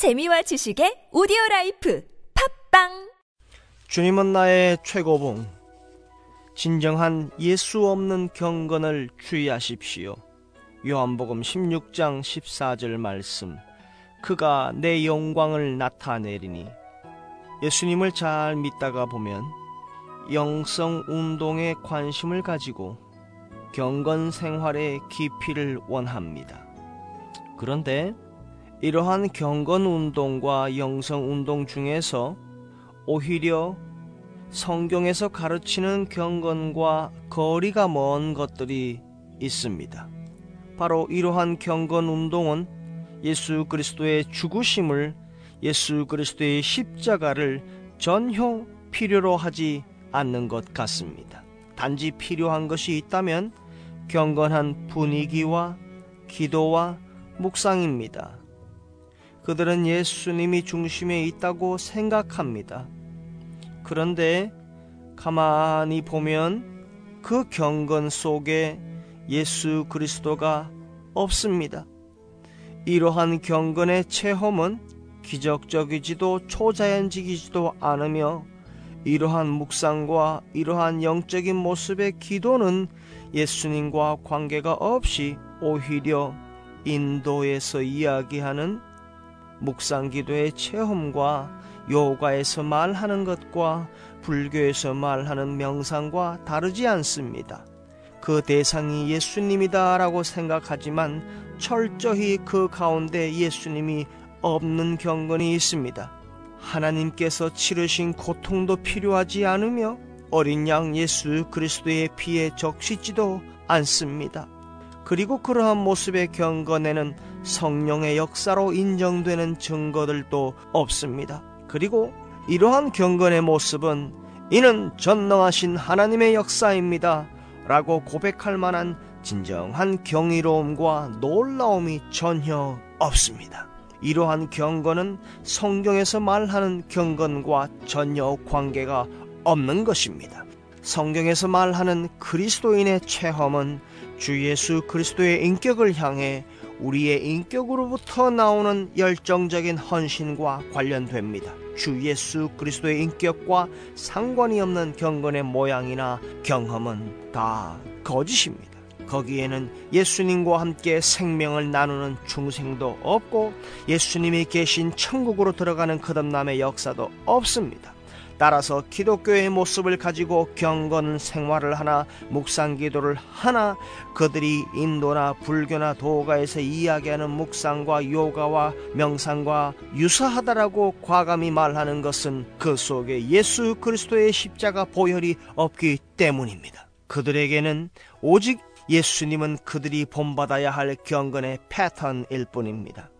재미와 지식의 오디오 라이프 팟빵 주님은 나의 최고봉. 진정한 예수 없는 경건을 주의하십시오. 요한복음 16장 14절 말씀. 그가 내 영광을 나타내리니. 예수님을 잘 믿다가 보면 영성 운동에 관심을 가지고 경건 생활의 깊이를 원합니다. 그런데 이러한 경건 운동과 영성 운동 중에서 오히려 성경에서 가르치는 경건과 거리가 먼 것들이 있습니다. 바로 이러한 경건 운동은 예수 그리스도의 죽으심을 예수 그리스도의 십자가를 전혀 필요로 하지 않는 것 같습니다. 단지 필요한 것이 있다면 경건한 분위기와 기도와 묵상입니다. 그들은 예수님이 중심에 있다고 생각합니다. 그런데 가만히 보면 그 경건 속에 예수 그리스도가 없습니다. 이러한 경건의 체험은 기적적이지도 초자연적이지도 않으며 이러한 묵상과 이러한 영적인 모습의 기도는 예수님과 관계가 없이 오히려 인도에서 이야기하는 묵상 기도의 체험과 요가에서 말하는 것과 불교에서 말하는 명상과 다르지 않습니다. 그 대상이 예수님이다라고 생각하지만 철저히 그 가운데 예수님이 없는 경건이 있습니다. 하나님께서 치르신 고통도 필요하지 않으며 어린 양 예수 그리스도의 피에 적시지도 않습니다. 그리고 그러한 모습의 경건에는 성령의 역사로 인정되는 증거들도 없습니다. 그리고 이러한 경건의 모습은 이는 전능하신 하나님의 역사입니다. 라고 고백할 만한 진정한 경이로움과 놀라움이 전혀 없습니다. 이러한 경건은 성경에서 말하는 경건과 전혀 관계가 없는 것입니다. 성경에서 말하는 그리스도인의 체험은 주 예수 그리스도의 인격을 향해 우리의 인격으로부터 나오는 열정적인 헌신과 관련됩니다. 주 예수 그리스도의 인격과 상관이 없는 경건의 모양이나 경험은 다 거짓입니다. 거기에는 예수님과 함께 생명을 나누는 중생도 없고 예수님이 계신 천국으로 들어가는 거듭남의 역사도 없습니다. 따라서 기독교의 모습을 가지고 경건 생활을 하나 묵상 기도를 하나 그들이 인도나 불교나 도가에서 이야기하는 묵상과 요가와 명상과 유사하다라고 과감히 말하는 것은 그 속에 예수 그리스도의 십자가 보혈이 없기 때문입니다. 그들에게는 오직 예수님은 그들이 본받아야 할 경건의 패턴일 뿐입니다.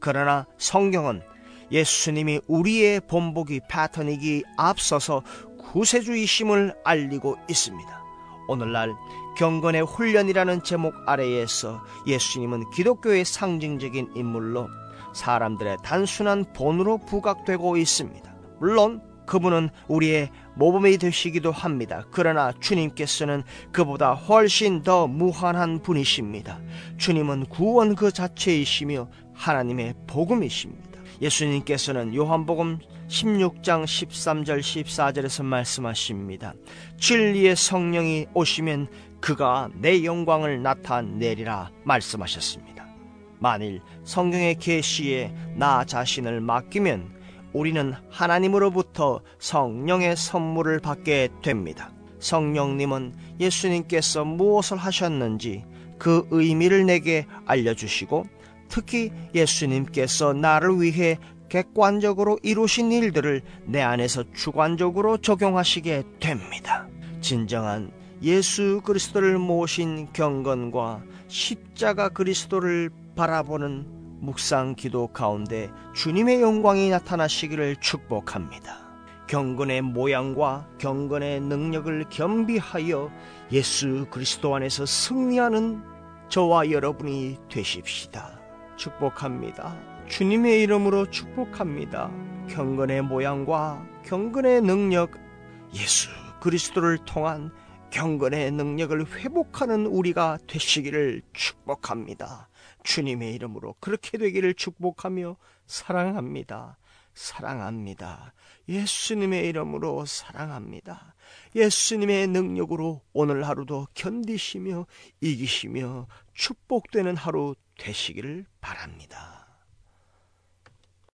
그러나 성경은 예수님이 우리의 본보기 패턴이기 앞서서 구세주이심을 알리고 있습니다. 오늘날 경건의 훈련이라는 제목 아래에서 예수님은 기독교의 상징적인 인물로 사람들의 단순한 본으로 부각되고 있습니다. 물론 그분은 우리의 모범이 되시기도 합니다. 그러나 주님께서는 그보다 훨씬 더 무한한 분이십니다. 주님은 구원 그 자체이시며 하나님의 복음이십니다. 예수님께서는 요한복음 16장 13절 14절에서 말씀하십니다. 진리의 성령이 오시면 그가 내 영광을 나타내리라 말씀하셨습니다. 만일 성경의 계시에 나 자신을 맡기면 우리는 하나님으로부터 성령의 선물을 받게 됩니다. 성령님은 예수님께서 무엇을 하셨는지 그 의미를 내게 알려주시고 특히 예수님께서 나를 위해 객관적으로 이루신 일들을 내 안에서 주관적으로 적용하시게 됩니다. 진정한 예수 그리스도를 모신 경건과 십자가 그리스도를 바라보는 묵상 기도 가운데 주님의 영광이 나타나시기를 축복합니다. 경건의 모양과 경건의 능력을 겸비하여 예수 그리스도 안에서 승리하는 저와 여러분이 되십시다. 축복합니다. 주님의 이름으로 축복합니다. 경건의 모양과 경건의 능력, 예수 그리스도를 통한 경건의 능력을 회복하는 우리가 되시기를 축복합니다. 주님의 이름으로 그렇게 되기를 축복하며 사랑합니다. 사랑합니다. 예수님의 이름으로 사랑합니다. 예수님의 능력으로 오늘 하루도 견디시며 이기시며 축복되는 하루 되시기를 바랍니다.